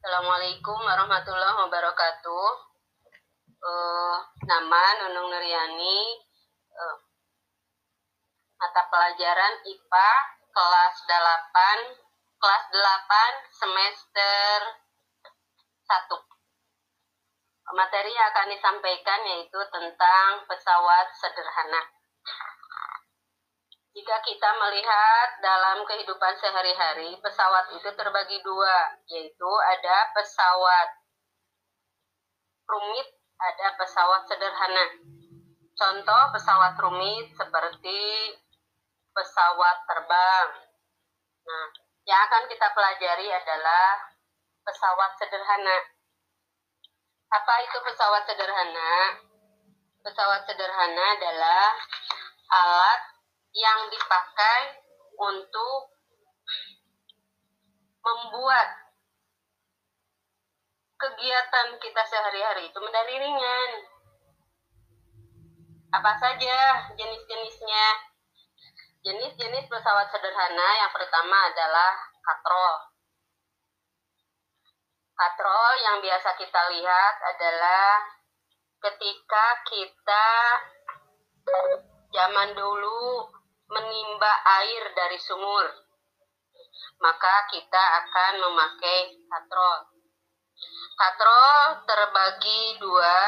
Assalamualaikum warahmatullahi wabarakatuh. Uh, nama Nunung Nuryani, uh, mata pelajaran IPA kelas 8, kelas 8 semester 1. Materi yang akan disampaikan yaitu tentang pesawat sederhana. Jika kita melihat dalam kehidupan sehari-hari, pesawat itu terbagi dua, yaitu ada pesawat rumit, ada pesawat sederhana. Contoh pesawat rumit seperti pesawat terbang. Nah, yang akan kita pelajari adalah pesawat sederhana. Apa itu pesawat sederhana? Pesawat sederhana adalah alat yang dipakai untuk membuat kegiatan kita sehari-hari itu menjadi ringan. Apa saja jenis-jenisnya? Jenis-jenis pesawat sederhana yang pertama adalah katrol. Katrol yang biasa kita lihat adalah ketika kita zaman dulu menimba air dari sumur, maka kita akan memakai katrol. Katrol terbagi dua,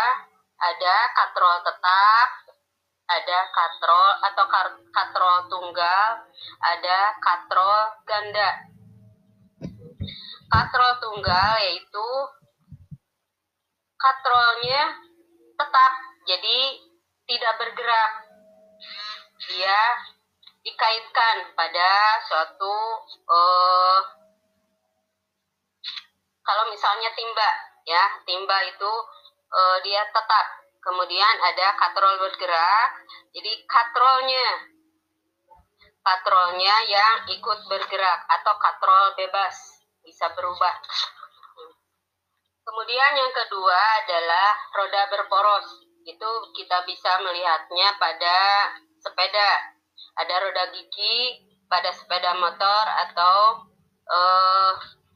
ada katrol tetap, ada katrol atau katrol tunggal, ada katrol ganda. Katrol tunggal yaitu katrolnya tetap, jadi tidak bergerak. Dia dikaitkan pada suatu uh, kalau misalnya timba ya timba itu uh, dia tetap. Kemudian ada katrol bergerak jadi katrolnya katrolnya yang ikut bergerak atau katrol bebas bisa berubah. Kemudian yang kedua adalah roda berporos. Itu kita bisa melihatnya pada sepeda ada roda gigi pada sepeda motor atau uh,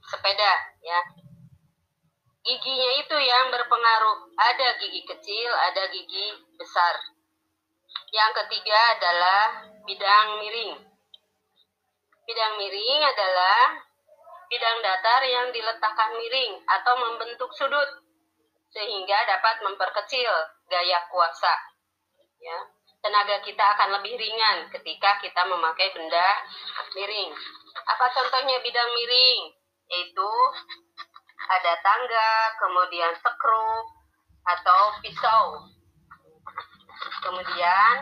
sepeda ya. Giginya itu yang berpengaruh. Ada gigi kecil ada gigi besar. Yang ketiga adalah bidang miring. Bidang miring adalah bidang datar yang diletakkan miring atau membentuk sudut sehingga dapat memperkecil gaya kuasa ya tenaga kita akan lebih ringan ketika kita memakai benda miring. Apa contohnya bidang miring? Yaitu ada tangga, kemudian sekrup atau pisau. Kemudian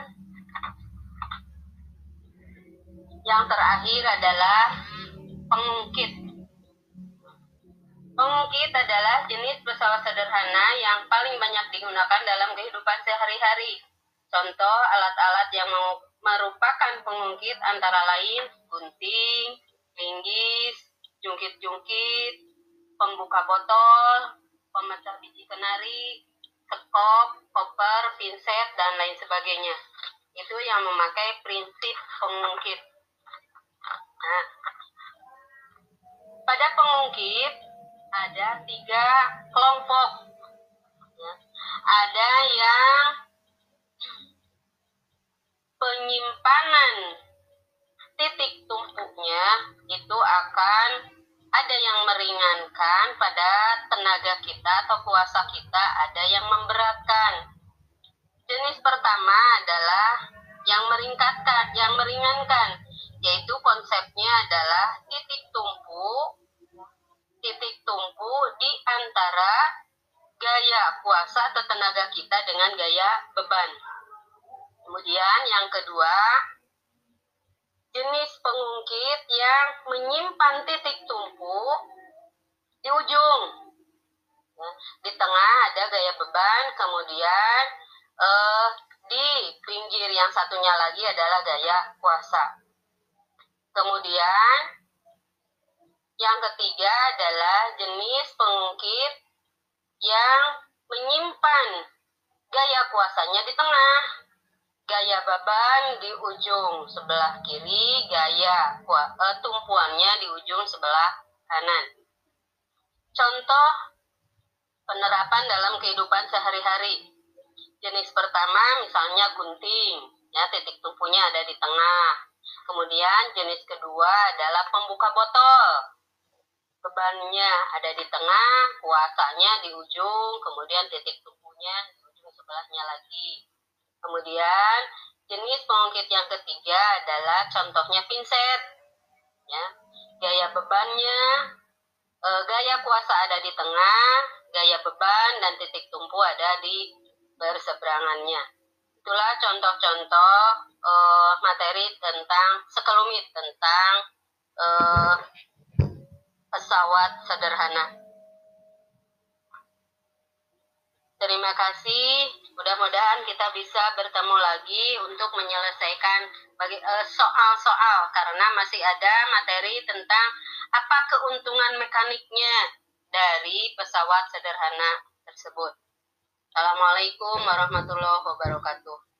yang terakhir adalah pengungkit. Pengungkit adalah jenis pesawat sederhana yang paling banyak digunakan dalam kehidupan sehari-hari Contoh alat-alat yang merupakan pengungkit antara lain gunting, linggis, jungkit-jungkit, pembuka botol, pemecah biji kenari, sekop, koper, pinset, dan lain sebagainya. Itu yang memakai prinsip pengungkit. Nah, pada pengungkit ada tiga kelompok. Ya. Ada yang penyimpanan titik tumpuknya itu akan ada yang meringankan pada tenaga kita atau kuasa kita, ada yang memberatkan. Jenis pertama adalah yang meringkatkan, yang meringankan, yaitu konsepnya adalah titik tumpu, titik tumpu di antara gaya kuasa atau tenaga kita dengan gaya beban. Kemudian yang kedua, jenis pengungkit yang menyimpan titik tumpu di ujung. Ya, di tengah ada gaya beban, kemudian eh, di pinggir yang satunya lagi adalah gaya kuasa. Kemudian yang ketiga adalah jenis pengungkit yang menyimpan gaya kuasanya di tengah gaya beban di ujung sebelah kiri, gaya uh, tumpuannya di ujung sebelah kanan. contoh penerapan dalam kehidupan sehari-hari. Jenis pertama misalnya gunting, ya titik tumpunya ada di tengah. Kemudian jenis kedua adalah pembuka botol. Bebannya ada di tengah, kuasanya di ujung, kemudian titik tumpunya di ujung sebelahnya lagi. Kemudian jenis pengungkit yang ketiga adalah contohnya pinset. Ya, gaya bebannya, e, gaya kuasa ada di tengah, gaya beban dan titik tumpu ada di berseberangannya. Itulah contoh-contoh uh, materi tentang sekelumit tentang uh, pesawat sederhana. Terima kasih. Mudah-mudahan kita bisa bertemu lagi untuk menyelesaikan eh, soal-soal uh, karena masih ada materi tentang apa keuntungan mekaniknya dari pesawat sederhana tersebut. Assalamualaikum warahmatullahi wabarakatuh.